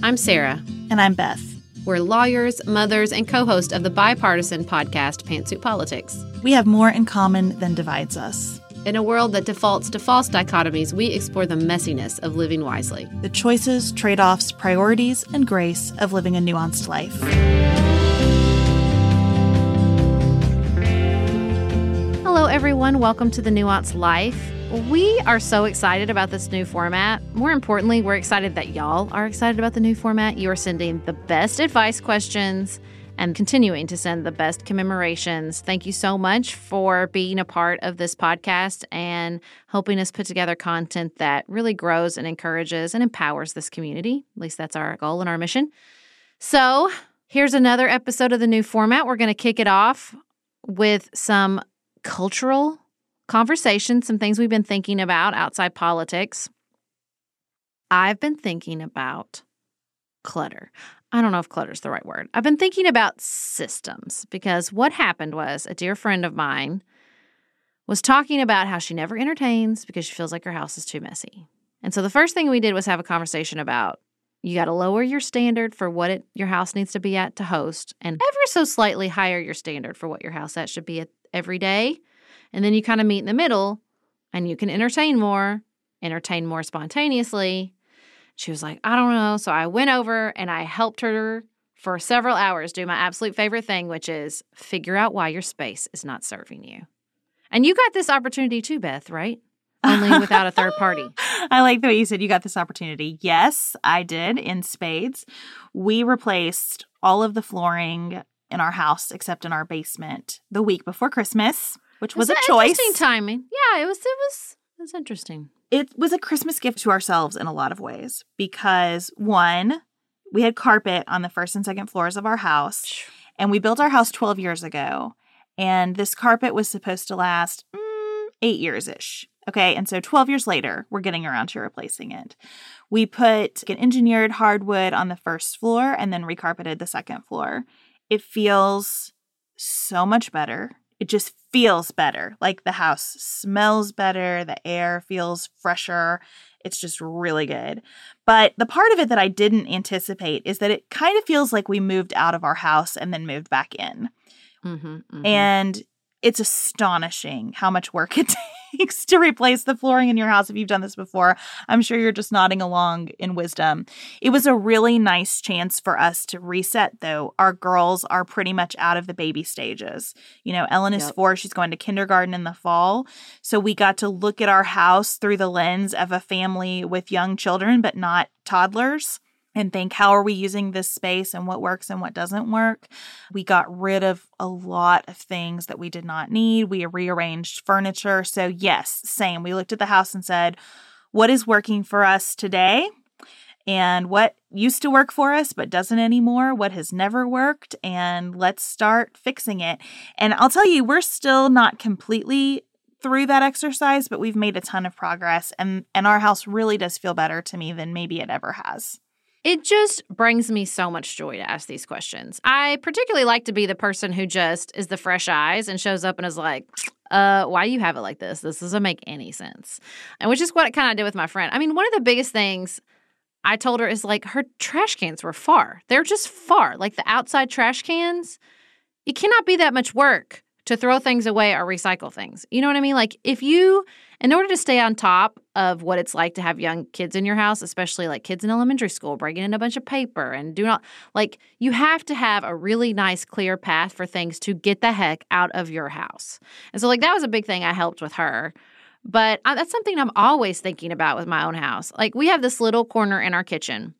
I'm Sarah. And I'm Beth. We're lawyers, mothers, and co host of the bipartisan podcast Pantsuit Politics. We have more in common than divides us. In a world that defaults to false dichotomies, we explore the messiness of living wisely. The choices, trade offs, priorities, and grace of living a nuanced life. Hello, everyone. Welcome to the Nuanced Life. We are so excited about this new format. More importantly, we're excited that y'all are excited about the new format. You are sending the best advice questions and continuing to send the best commemorations. Thank you so much for being a part of this podcast and helping us put together content that really grows and encourages and empowers this community. At least that's our goal and our mission. So, here's another episode of the new format. We're going to kick it off with some cultural conversations, some things we've been thinking about outside politics. I've been thinking about clutter. I don't know if clutter is the right word. I've been thinking about systems because what happened was a dear friend of mine was talking about how she never entertains because she feels like her house is too messy. And so the first thing we did was have a conversation about you got to lower your standard for what it, your house needs to be at to host and ever so slightly higher your standard for what your house at should be at every day. And then you kind of meet in the middle and you can entertain more, entertain more spontaneously. She was like, I don't know. So I went over and I helped her for several hours do my absolute favorite thing, which is figure out why your space is not serving you. And you got this opportunity too, Beth, right? Only without a third party. I like the way you said you got this opportunity. Yes, I did in spades. We replaced all of the flooring in our house except in our basement the week before Christmas which was, a choice. Interesting timing. Yeah, it was. It was. It was interesting. It was a Christmas gift to ourselves in a lot of ways because one, we had carpet on the first and second floors of our house, and we built our house twelve years ago, and this carpet was supposed to last mm, eight years ish. Okay, and so 12 years later, we're getting around to replacing it. We put an engineered hardwood on the first floor and then recarpeted the second floor. It feels so much better it just feels better. Like the house smells better, the air feels fresher. It's just really good. But the part of it that I didn't anticipate is that it kind of feels like we moved out of our house and then moved back in. Mm-hmm, mm-hmm. And it's astonishing how much work it takes to replace the flooring in your house if you've done this before. I'm sure you're just nodding along in wisdom. It was a really nice chance for us to reset, though. Our girls are pretty much out of the baby stages. You know, Ellen is yep. four, she's going to kindergarten in the fall. So we got to look at our house through the lens of a family with young children, but not toddlers and think how are we using this space and what works and what doesn't work. We got rid of a lot of things that we did not need. We rearranged furniture. So, yes, same. We looked at the house and said, what is working for us today? And what used to work for us but doesn't anymore, what has never worked, and let's start fixing it. And I'll tell you, we're still not completely through that exercise, but we've made a ton of progress and and our house really does feel better to me than maybe it ever has. It just brings me so much joy to ask these questions. I particularly like to be the person who just is the fresh eyes and shows up and is like, uh, why do you have it like this? This doesn't make any sense. And which is what kind of did with my friend. I mean, one of the biggest things I told her is like her trash cans were far. They're just far. Like the outside trash cans, it cannot be that much work to throw things away or recycle things. You know what I mean? Like if you in order to stay on top of what it's like to have young kids in your house, especially like kids in elementary school, bringing in a bunch of paper and do not like you have to have a really nice, clear path for things to get the heck out of your house. And so, like, that was a big thing I helped with her. But I, that's something I'm always thinking about with my own house. Like, we have this little corner in our kitchen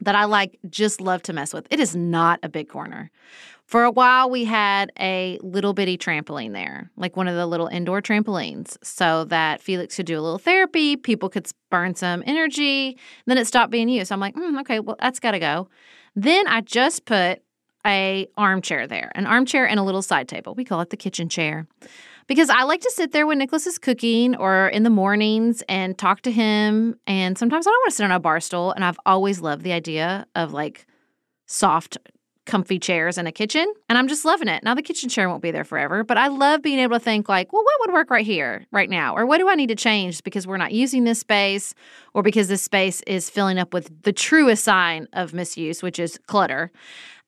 that I like just love to mess with. It is not a big corner. For a while, we had a little bitty trampoline there, like one of the little indoor trampolines, so that Felix could do a little therapy, people could burn some energy. Then it stopped being used. I'm like, mm, okay, well, that's got to go. Then I just put a armchair there, an armchair and a little side table. We call it the kitchen chair because I like to sit there when Nicholas is cooking or in the mornings and talk to him. And sometimes I don't want to sit on a bar stool. And I've always loved the idea of like soft comfy chairs in a kitchen and I'm just loving it. Now the kitchen chair won't be there forever, but I love being able to think like, well, what would work right here, right now? Or what do I need to change because we're not using this space or because this space is filling up with the truest sign of misuse, which is clutter.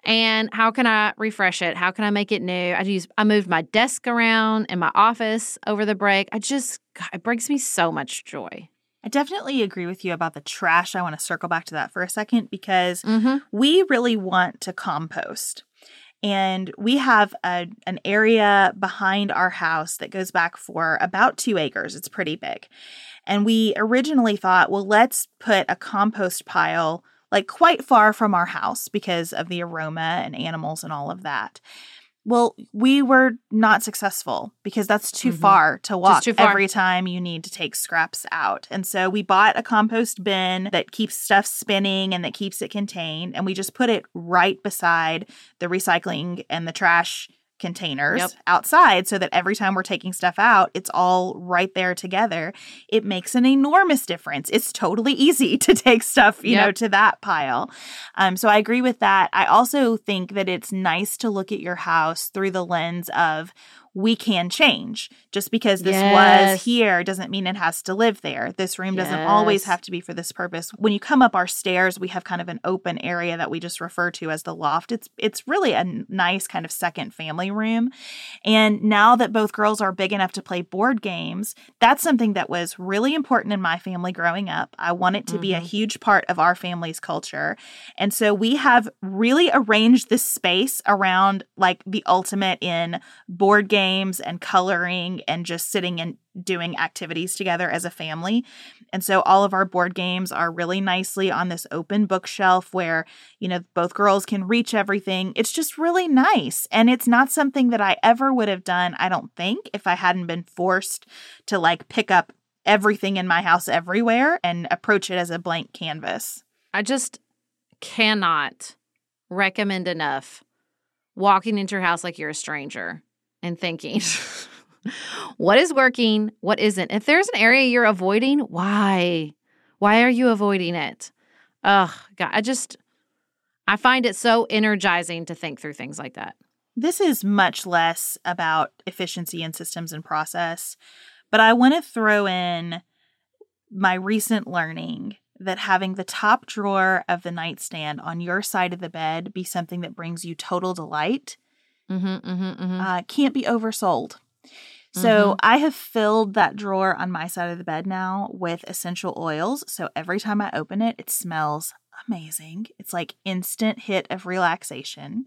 And how can I refresh it? How can I make it new? I use I moved my desk around in my office over the break. I just God, it brings me so much joy. I definitely agree with you about the trash. I want to circle back to that for a second because mm-hmm. we really want to compost. And we have a, an area behind our house that goes back for about two acres. It's pretty big. And we originally thought, well, let's put a compost pile like quite far from our house because of the aroma and animals and all of that. Well, we were not successful because that's too mm-hmm. far to walk far. every time you need to take scraps out. And so we bought a compost bin that keeps stuff spinning and that keeps it contained. And we just put it right beside the recycling and the trash containers yep. outside so that every time we're taking stuff out, it's all right there together. It makes an enormous difference. It's totally easy to take stuff, you yep. know, to that pile. Um, so I agree with that. I also think that it's nice to look at your house through the lens of we can change. Just because this yes. was here doesn't mean it has to live there. This room doesn't always have to be for this purpose. When you come up our stairs, we have kind of an open area that we just refer to as the loft. It's it's really a nice kind of second family room. And now that both girls are big enough to play board games, that's something that was really important in my family growing up. I want it to mm-hmm. be a mm-hmm. huge part of our family's culture. And so we have really arranged this space around like the ultimate in board games games and coloring and just sitting and doing activities together as a family. And so all of our board games are really nicely on this open bookshelf where, you know, both girls can reach everything. It's just really nice. And it's not something that I ever would have done, I don't think, if I hadn't been forced to like pick up everything in my house everywhere and approach it as a blank canvas. I just cannot recommend enough walking into your house like you're a stranger and thinking, what is working? What isn't? If there's an area you're avoiding, why? Why are you avoiding it? Ugh, God, I just, I find it so energizing to think through things like that. This is much less about efficiency and systems and process, but I want to throw in my recent learning that having the top drawer of the nightstand on your side of the bed be something that brings you total delight mm-hmm, mm-hmm, mm-hmm. Uh, can't be oversold. So mm-hmm. I have filled that drawer on my side of the bed now with essential oils. So every time I open it, it smells amazing. It's like instant hit of relaxation.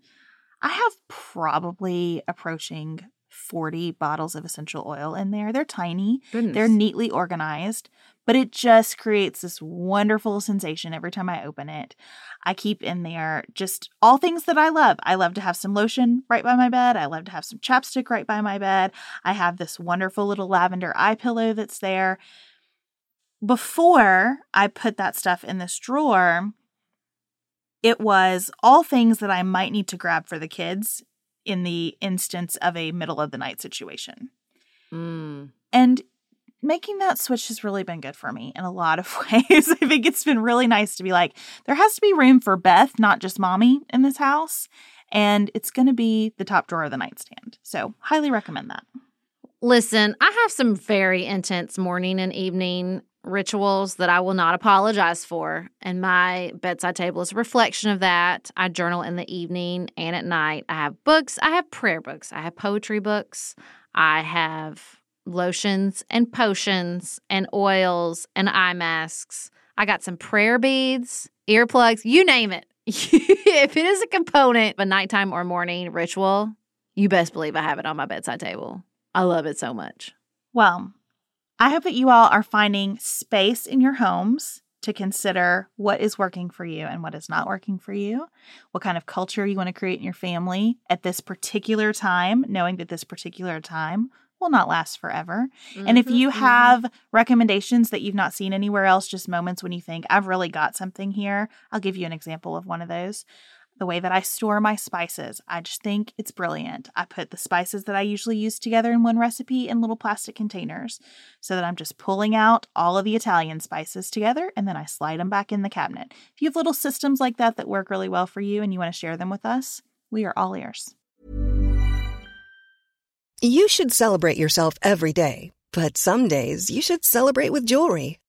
I have probably approaching 40 bottles of essential oil in there. They're tiny, Goodness. they're neatly organized, but it just creates this wonderful sensation every time I open it. I keep in there just all things that I love. I love to have some lotion right by my bed. I love to have some chapstick right by my bed. I have this wonderful little lavender eye pillow that's there. Before I put that stuff in this drawer, it was all things that I might need to grab for the kids in the instance of a middle of the night situation. Mm. And making that switch has really been good for me in a lot of ways. I think it's been really nice to be like, there has to be room for Beth, not just mommy, in this house. And it's going to be the top drawer of the nightstand. So, highly recommend that. Listen, I have some very intense morning and evening rituals that I will not apologize for. And my bedside table is a reflection of that. I journal in the evening and at night. I have books, I have prayer books, I have poetry books, I have lotions and potions and oils and eye masks. I got some prayer beads, earplugs, you name it. if it is a component of a nighttime or morning ritual, you best believe I have it on my bedside table. I love it so much. Well, I hope that you all are finding space in your homes to consider what is working for you and what is not working for you, what kind of culture you want to create in your family at this particular time, knowing that this particular time will not last forever. Mm-hmm, and if mm-hmm, you mm-hmm. have recommendations that you've not seen anywhere else, just moments when you think, I've really got something here, I'll give you an example of one of those the way that I store my spices. I just think it's brilliant. I put the spices that I usually use together in one recipe in little plastic containers so that I'm just pulling out all of the Italian spices together and then I slide them back in the cabinet. If you have little systems like that that work really well for you and you want to share them with us, we are all ears. You should celebrate yourself every day, but some days you should celebrate with jewelry.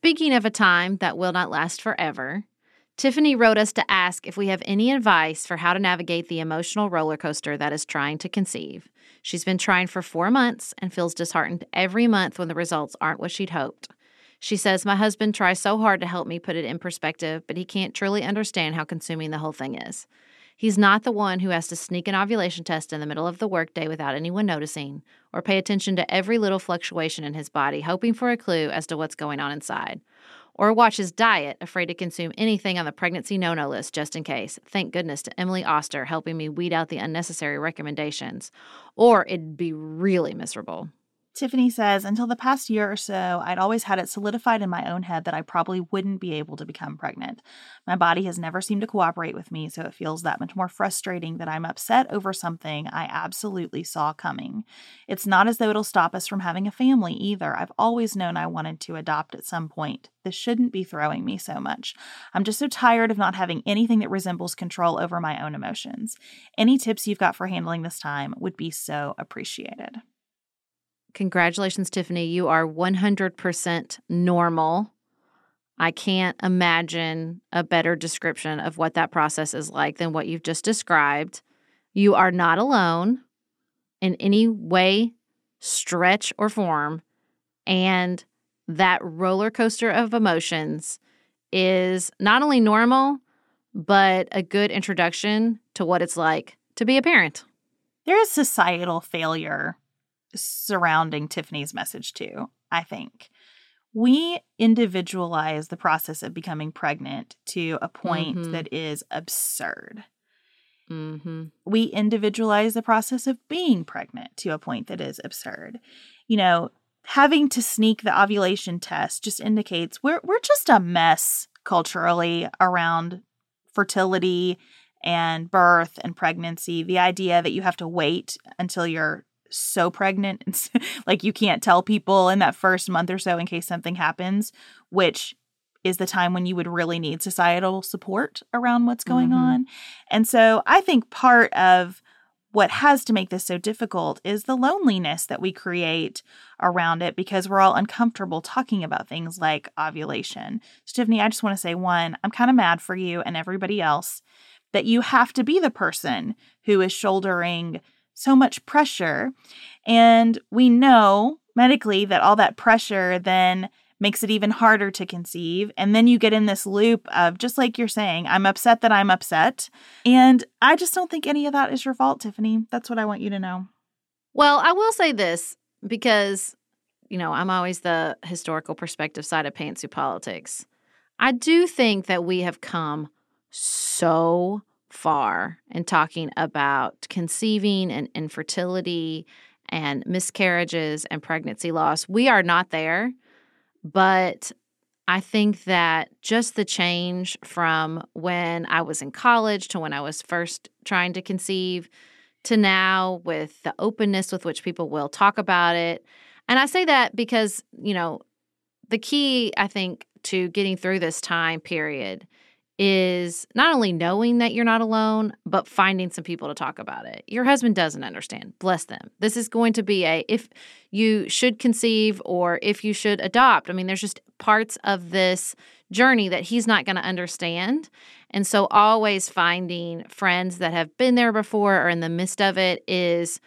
Speaking of a time that will not last forever, Tiffany wrote us to ask if we have any advice for how to navigate the emotional roller coaster that is trying to conceive. She's been trying for four months and feels disheartened every month when the results aren't what she'd hoped. She says, My husband tries so hard to help me put it in perspective, but he can't truly understand how consuming the whole thing is. He's not the one who has to sneak an ovulation test in the middle of the workday without anyone noticing, or pay attention to every little fluctuation in his body, hoping for a clue as to what's going on inside. Or watch his diet, afraid to consume anything on the pregnancy no no list just in case. Thank goodness to Emily Oster helping me weed out the unnecessary recommendations. Or it'd be really miserable. Tiffany says, until the past year or so, I'd always had it solidified in my own head that I probably wouldn't be able to become pregnant. My body has never seemed to cooperate with me, so it feels that much more frustrating that I'm upset over something I absolutely saw coming. It's not as though it'll stop us from having a family either. I've always known I wanted to adopt at some point. This shouldn't be throwing me so much. I'm just so tired of not having anything that resembles control over my own emotions. Any tips you've got for handling this time would be so appreciated. Congratulations, Tiffany. You are 100% normal. I can't imagine a better description of what that process is like than what you've just described. You are not alone in any way, stretch, or form. And that roller coaster of emotions is not only normal, but a good introduction to what it's like to be a parent. There is societal failure surrounding Tiffany's message too, I think. We individualize the process of becoming pregnant to a point mm-hmm. that is absurd. Mm-hmm. We individualize the process of being pregnant to a point that is absurd. You know, having to sneak the ovulation test just indicates we're we're just a mess culturally around fertility and birth and pregnancy. The idea that you have to wait until you're so pregnant and like you can't tell people in that first month or so in case something happens, which is the time when you would really need societal support around what's going mm-hmm. on. And so I think part of what has to make this so difficult is the loneliness that we create around it because we're all uncomfortable talking about things like ovulation. Tiffany, I just want to say one, I'm kind of mad for you and everybody else that you have to be the person who is shouldering so much pressure. And we know medically that all that pressure then makes it even harder to conceive. And then you get in this loop of just like you're saying, I'm upset that I'm upset. And I just don't think any of that is your fault, Tiffany. That's what I want you to know. Well, I will say this because, you know, I'm always the historical perspective side of pantsuit politics. I do think that we have come so far in talking about conceiving and infertility and miscarriages and pregnancy loss. We are not there, but I think that just the change from when I was in college to when I was first trying to conceive to now with the openness with which people will talk about it. And I say that because, you know, the key, I think, to getting through this time period is not only knowing that you're not alone, but finding some people to talk about it. Your husband doesn't understand. Bless them. This is going to be a if you should conceive or if you should adopt. I mean, there's just parts of this journey that he's not going to understand. And so, always finding friends that have been there before or in the midst of it is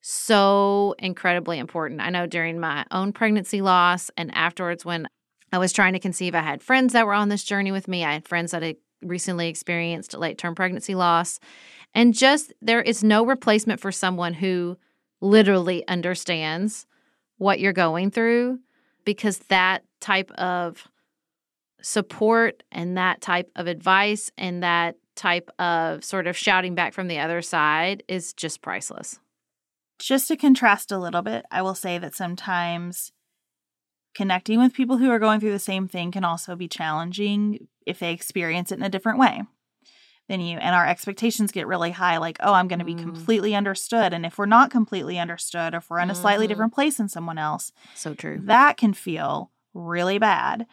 so incredibly important. I know during my own pregnancy loss and afterwards, when I was trying to conceive, I had friends that were on this journey with me. I had friends that had recently experienced late term pregnancy loss. And just there is no replacement for someone who literally understands what you're going through because that type of support and that type of advice and that type of sort of shouting back from the other side is just priceless. Just to contrast a little bit, I will say that sometimes connecting with people who are going through the same thing can also be challenging if they experience it in a different way than you. And our expectations get really high like, oh, I'm going to be mm. completely understood. And if we're not completely understood, if we're in a slightly mm-hmm. different place than someone else, so true. That can feel really bad.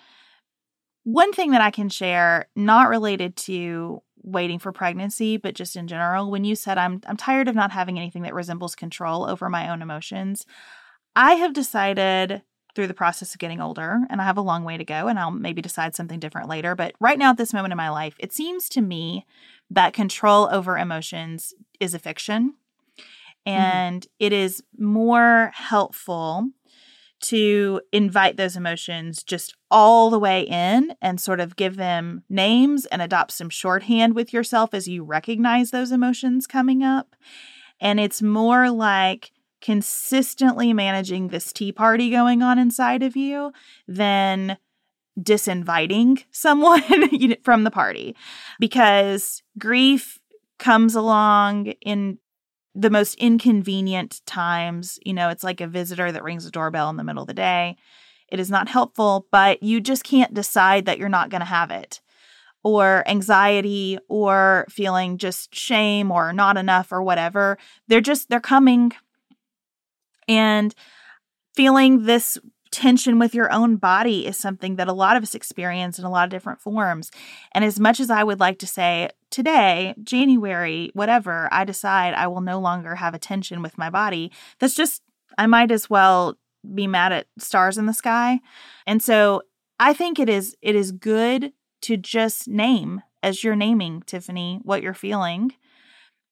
One thing that I can share, not related to waiting for pregnancy, but just in general, when you said I'm I'm tired of not having anything that resembles control over my own emotions, I have decided through the process of getting older, and I have a long way to go, and I'll maybe decide something different later. But right now, at this moment in my life, it seems to me that control over emotions is a fiction. Mm-hmm. And mm-hmm. it is more helpful to invite those emotions just all the way in and sort of give them names and adopt some shorthand with yourself as you recognize those emotions coming up. And it's more like consistently managing this tea party going on inside of you than disinviting someone from the party because grief comes along in the most inconvenient times. You know, it's like a visitor that rings the doorbell in the middle of the day. It is not helpful, but you just can't decide that you're not going to have it. Or anxiety, or feeling just shame, or not enough, or whatever. They're just, they're coming and feeling this tension with your own body is something that a lot of us experience in a lot of different forms. And as much as I would like to say, today, January, whatever, I decide I will no longer have a tension with my body, that's just, I might as well be mad at stars in the sky. And so I think it is it is good to just name as you're naming Tiffany what you're feeling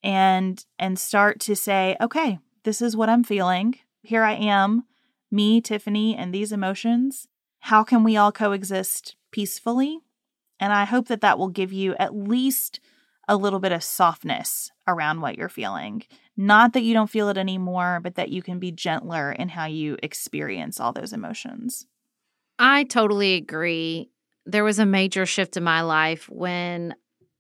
and and start to say, okay, this is what I'm feeling. Here I am, me, Tiffany, and these emotions. How can we all coexist peacefully? And I hope that that will give you at least a little bit of softness around what you're feeling. Not that you don't feel it anymore, but that you can be gentler in how you experience all those emotions. I totally agree. There was a major shift in my life when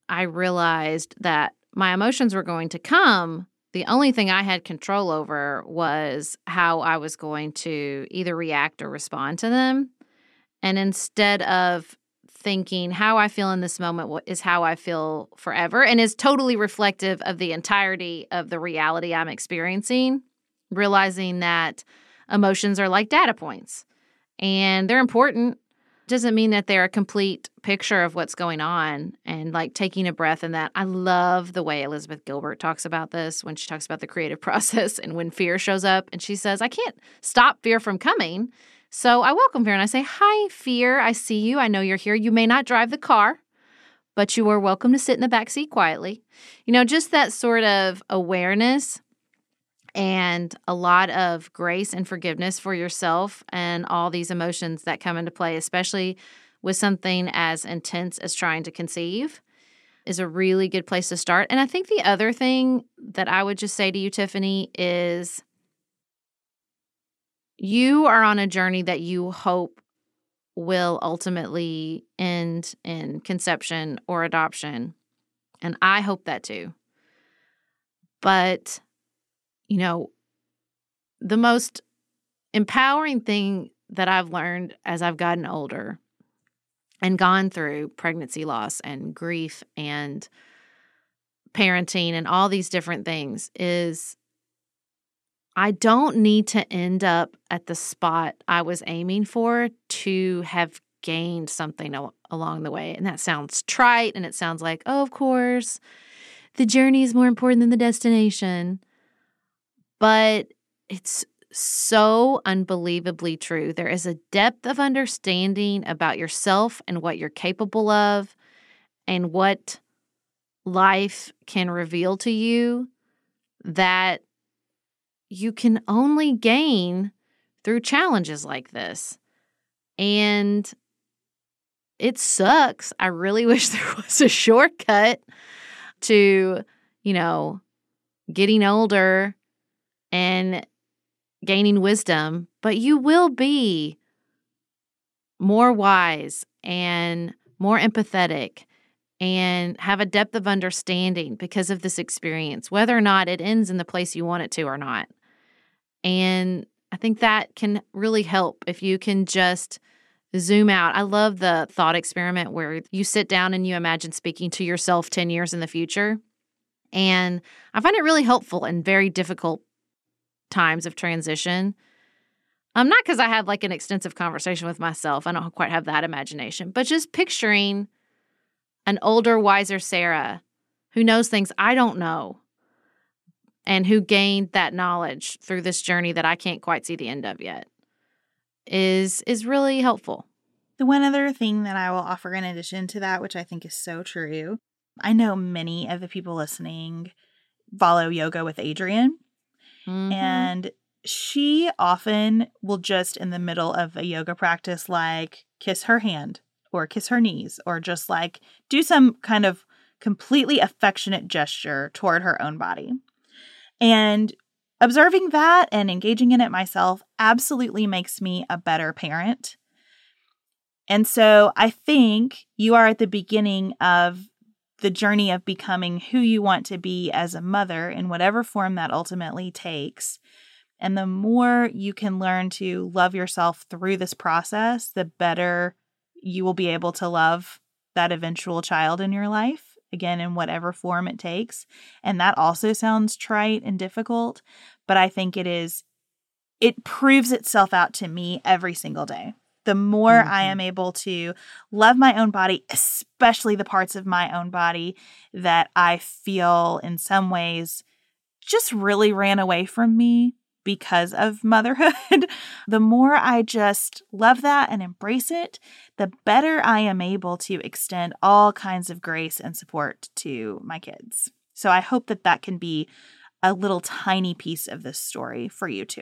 I realized that my emotions were going to come the only thing I had control over was how I was going to either react or respond to them. And instead of thinking how I feel in this moment is how I feel forever and is totally reflective of the entirety of the reality I'm experiencing, realizing that emotions are like data points and they're important doesn't mean that they're a complete picture of what's going on and like taking a breath in that. I love the way Elizabeth Gilbert talks about this when she talks about the creative process and when fear shows up and she says, I can't stop fear from coming. So I welcome fear and I say, Hi, fear. I see you. I know you're here. You may not drive the car, but you are welcome to sit in the back seat quietly. You know, just that sort of awareness and a lot of grace and forgiveness for yourself and all these emotions that come into play, especially with something as intense as trying to conceive, is a really good place to start. And I think the other thing that I would just say to you, Tiffany, is you are on a journey that you hope will ultimately end in conception or adoption. And I hope that too. But you know, the most empowering thing that I've learned as I've gotten older and gone through pregnancy loss and grief and parenting and all these different things is I don't need to end up at the spot I was aiming for to have gained something along the way. And that sounds trite and it sounds like, oh, of course, the journey is more important than the destination but it's so unbelievably true. There is a depth of understanding about yourself and what you're capable of and what life can reveal to you that you can only gain through challenges like this. And it sucks. I really wish there was a shortcut to, you know, getting older and gaining wisdom, but you will be more wise and more empathetic and have a depth of understanding because of this experience, whether or not it ends in the place you want it to or not. And I think that can really help if you can just zoom out. I love the thought experiment where you sit down and you imagine speaking to yourself 10 years in the future. And I find it really helpful in very difficult times of transition. Um, not because I had like an extensive conversation with myself. I don't quite have that imagination, but just picturing an older, wiser Sarah who knows things I don't know and who gained that knowledge through this journey that I can't quite see the end of yet is is really helpful. The one other thing that I will offer in addition to that, which I think is so true, I know many of the people listening follow yoga with Adriene. Mm-hmm. And she often will just in the middle of a yoga practice, like kiss her hand or kiss her knees or just like do some kind of completely affectionate gesture toward her own body. And observing that and engaging in it myself absolutely makes me a better parent. And so I think you are at the beginning of the journey of becoming who you want to be as a mother in whatever form that ultimately takes. And the more you can learn to love yourself through this process, the better you will be able to love that eventual child in your life, again, in whatever form it takes. And that also sounds trite and difficult, but I think it is, it proves itself out to me every single day the more mm-hmm. I am able to love my own body, especially the parts of my own body that I feel in some ways just really ran away from me because of motherhood, the more I just love that and embrace it, the better I am able to extend all kinds of grace and support to my kids. So I hope that that can be a little tiny piece of this story for you too.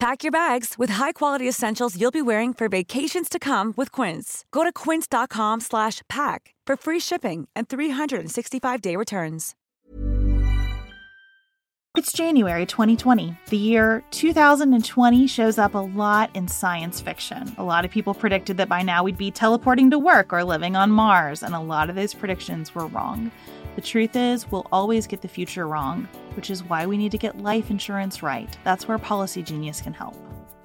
Pack your bags with high-quality essentials you'll be wearing for vacations to come with Quince. Go to quince.com slash pack for free shipping and 365-day returns. It's January 2020. The year 2020 shows up a lot in science fiction. A lot of people predicted that by now we'd be teleporting to work or living on Mars, and a lot of those predictions were wrong. The truth is, we'll always get the future wrong, which is why we need to get life insurance right. That's where Policy Genius can help.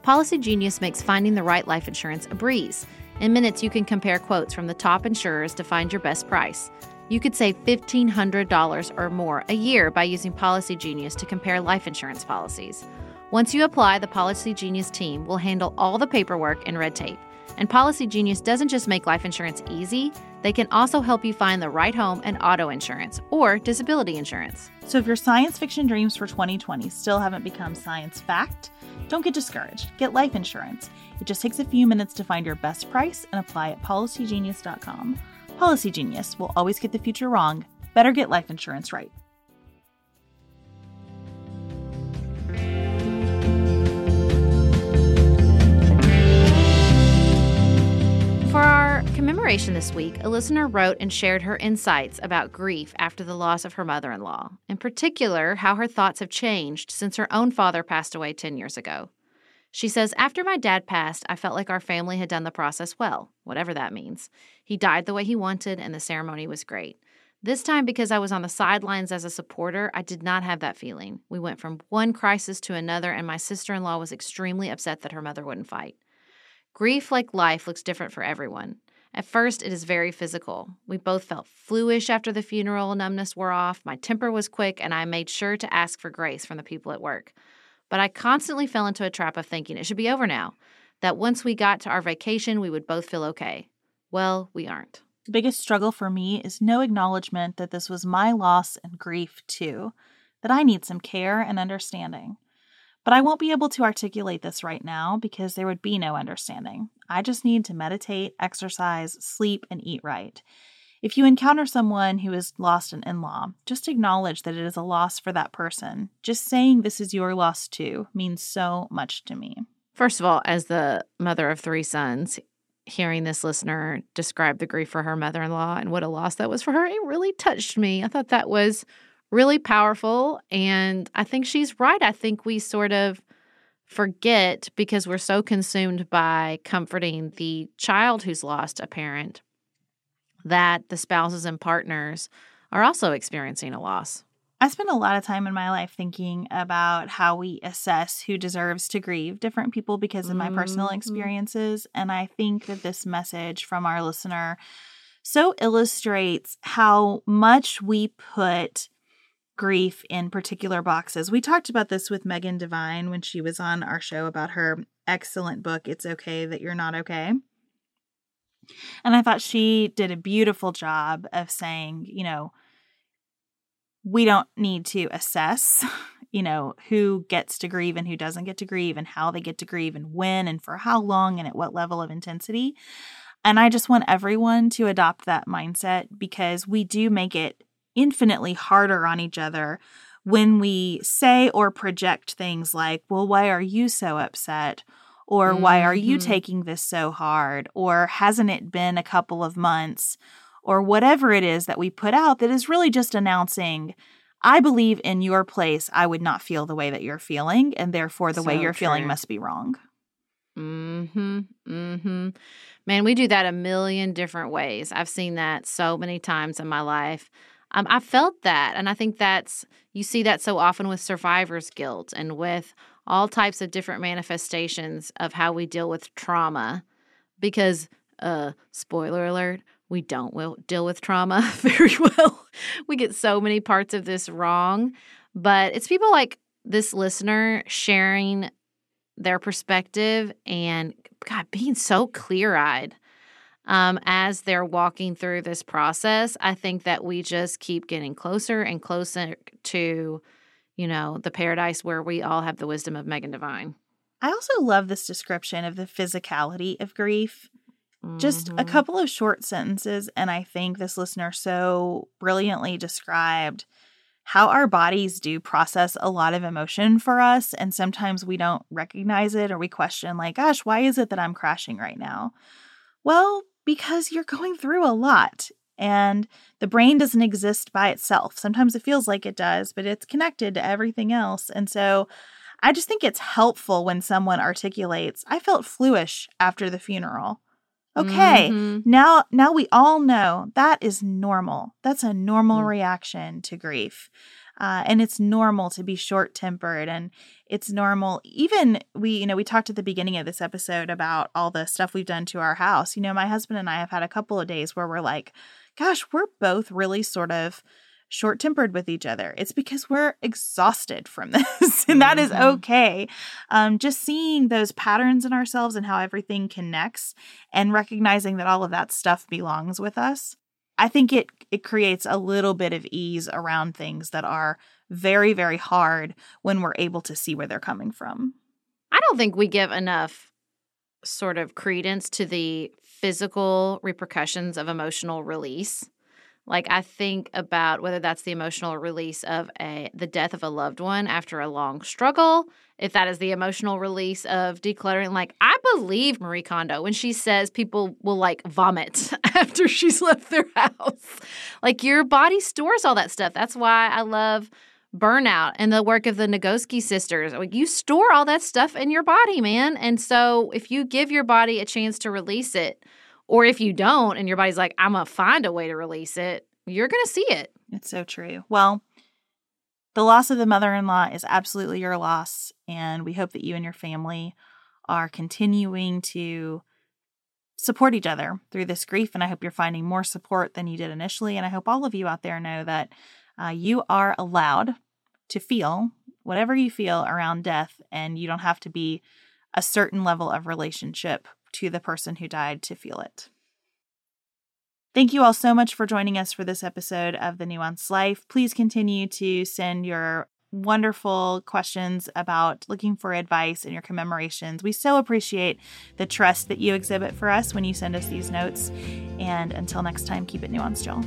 Policy Genius makes finding the right life insurance a breeze. In minutes, you can compare quotes from the top insurers to find your best price. You could save $1,500 or more a year by using Policy Genius to compare life insurance policies. Once you apply, the Policy Genius team will handle all the paperwork and red tape. And Policy Genius doesn't just make life insurance easy, they can also help you find the right home and auto insurance or disability insurance. So if your science fiction dreams for 2020 still haven't become science fact, don't get discouraged. Get life insurance. It just takes a few minutes to find your best price and apply at policygenius.com. Policy Genius will always get the future wrong. Better get life insurance right. Commemoration this week, a listener wrote and shared her insights about grief after the loss of her mother in law, in particular, how her thoughts have changed since her own father passed away 10 years ago. She says, After my dad passed, I felt like our family had done the process well, whatever that means. He died the way he wanted, and the ceremony was great. This time, because I was on the sidelines as a supporter, I did not have that feeling. We went from one crisis to another, and my sister in law was extremely upset that her mother wouldn't fight. Grief, like life, looks different for everyone. At first, it is very physical. We both felt fluish after the funeral numbness wore off. My temper was quick, and I made sure to ask for grace from the people at work. But I constantly fell into a trap of thinking it should be over now, that once we got to our vacation, we would both feel okay. Well, we aren't. The biggest struggle for me is no acknowledgement that this was my loss and grief too, that I need some care and understanding. But I won't be able to articulate this right now because there would be no understanding. I just need to meditate, exercise, sleep, and eat right. If you encounter someone who has lost an in law, just acknowledge that it is a loss for that person. Just saying this is your loss too means so much to me. First of all, as the mother of three sons, hearing this listener describe the grief for her mother in law and what a loss that was for her, it really touched me. I thought that was really powerful. And I think she's right. I think we sort of forget because we're so consumed by comforting the child who's lost a parent that the spouses and partners are also experiencing a loss. I spend a lot of time in my life thinking about how we assess who deserves to grieve different people because of my mm-hmm. personal experiences. And I think that this message from our listener so illustrates how much we put grief in particular boxes. We talked about this with Megan Devine when she was on our show about her excellent book, It's Okay That You're Not Okay. And I thought she did a beautiful job of saying, you know, we don't need to assess, you know, who gets to grieve and who doesn't get to grieve and how they get to grieve and when and for how long and at what level of intensity. And I just want everyone to adopt that mindset because we do make it infinitely harder on each other when we say or project things like, well, why are you so upset? Or mm-hmm. why are you mm-hmm. taking this so hard? Or hasn't it been a couple of months? Or whatever it is that we put out that is really just announcing, I believe in your place, I would not feel the way that you're feeling, and therefore the so way you're true. feeling must be wrong. Mm-hmm. Mm-hmm. Man, we do that a million different ways. I've seen that so many times in my life. Um, I felt that. And I think that's, you see that so often with survivor's guilt and with all types of different manifestations of how we deal with trauma. Because, uh, spoiler alert, we don't will, deal with trauma very well. we get so many parts of this wrong. But it's people like this listener sharing their perspective and, God, being so clear eyed um, as they're walking through this process, I think that we just keep getting closer and closer to, you know, the paradise where we all have the wisdom of Megan Devine. I also love this description of the physicality of grief. Mm-hmm. Just a mm-hmm. couple of short sentences, and I think this listener so brilliantly described how our bodies do process a lot of emotion for us. And sometimes we don't recognize it or we question, like, gosh, why is it that I'm crashing right now? Well, because you're going through a lot and the brain doesn't exist by itself. Sometimes it feels like it does, but it's connected to everything else. And so I just think it's helpful when someone articulates, I felt fluish after the funeral. Okay, mm-hmm. now now we all know that is normal. That's a normal mm-hmm. reaction to grief. Uh, and it's normal to be short tempered and it's normal even we you know we talked at the beginning of this episode about all the stuff we've done to our house you know my husband and i have had a couple of days where we're like gosh we're both really sort of short tempered with each other. It's because we're exhausted from this, and that is mm-hmm. okay. Um, just seeing those patterns in ourselves and how everything connects, and recognizing that all of that stuff belongs with us. I think it it creates a little bit of ease around things that are very very hard when we're able to see where they're coming from. I don't think we give enough sort of credence to the physical repercussions of emotional release. Like I think about whether that's the emotional release of a the death of a loved one after a long struggle, if that is the emotional release of decluttering. Like I believe Marie Kondo when she says people will like vomit after she's left their house. Like your body stores all that stuff. That's why I love burnout and the work of the Nagoski sisters. Like you store all that stuff in your body, man. And so if you give your body a chance to release it, or if you don't and your body's like, I'm going to find a way to release it, you're going to see it. It's so true. Well, the loss of the mother in law is absolutely your loss. And we hope that you and your family are continuing to support each other through this grief. And I hope you're finding more support than you did initially. And I hope all of you out there know that uh, you are allowed to feel whatever you feel around death, and you don't have to be a certain level of relationship to the person who died to feel it. Thank you all so much for joining us for this episode of The Nuanced Life. Please continue to send your wonderful questions about looking for advice and your commemorations. We so appreciate the trust that you exhibit for us when you send us these notes. And until next time, keep it nuanced, y'all.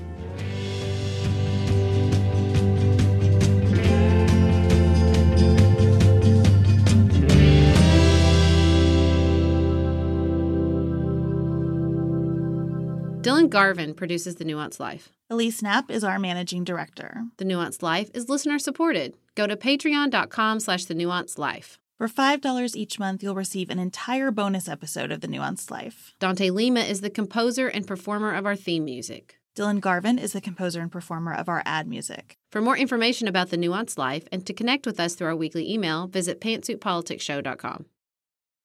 Garvin produces The Nuanced Life. Alise Napp is our managing director. The Nuanced Life is listener supported. Go to patreon.com slash the nuanced life. For $5 each month, you'll receive an entire bonus episode of The Nuanced Life. Dante Lima is the composer and performer of our theme music. Dylan Garvin is the composer and performer of our ad music. For more information about The Nuanced Life and to connect with us through our weekly email, visit pantsuitpoliticsshow.com.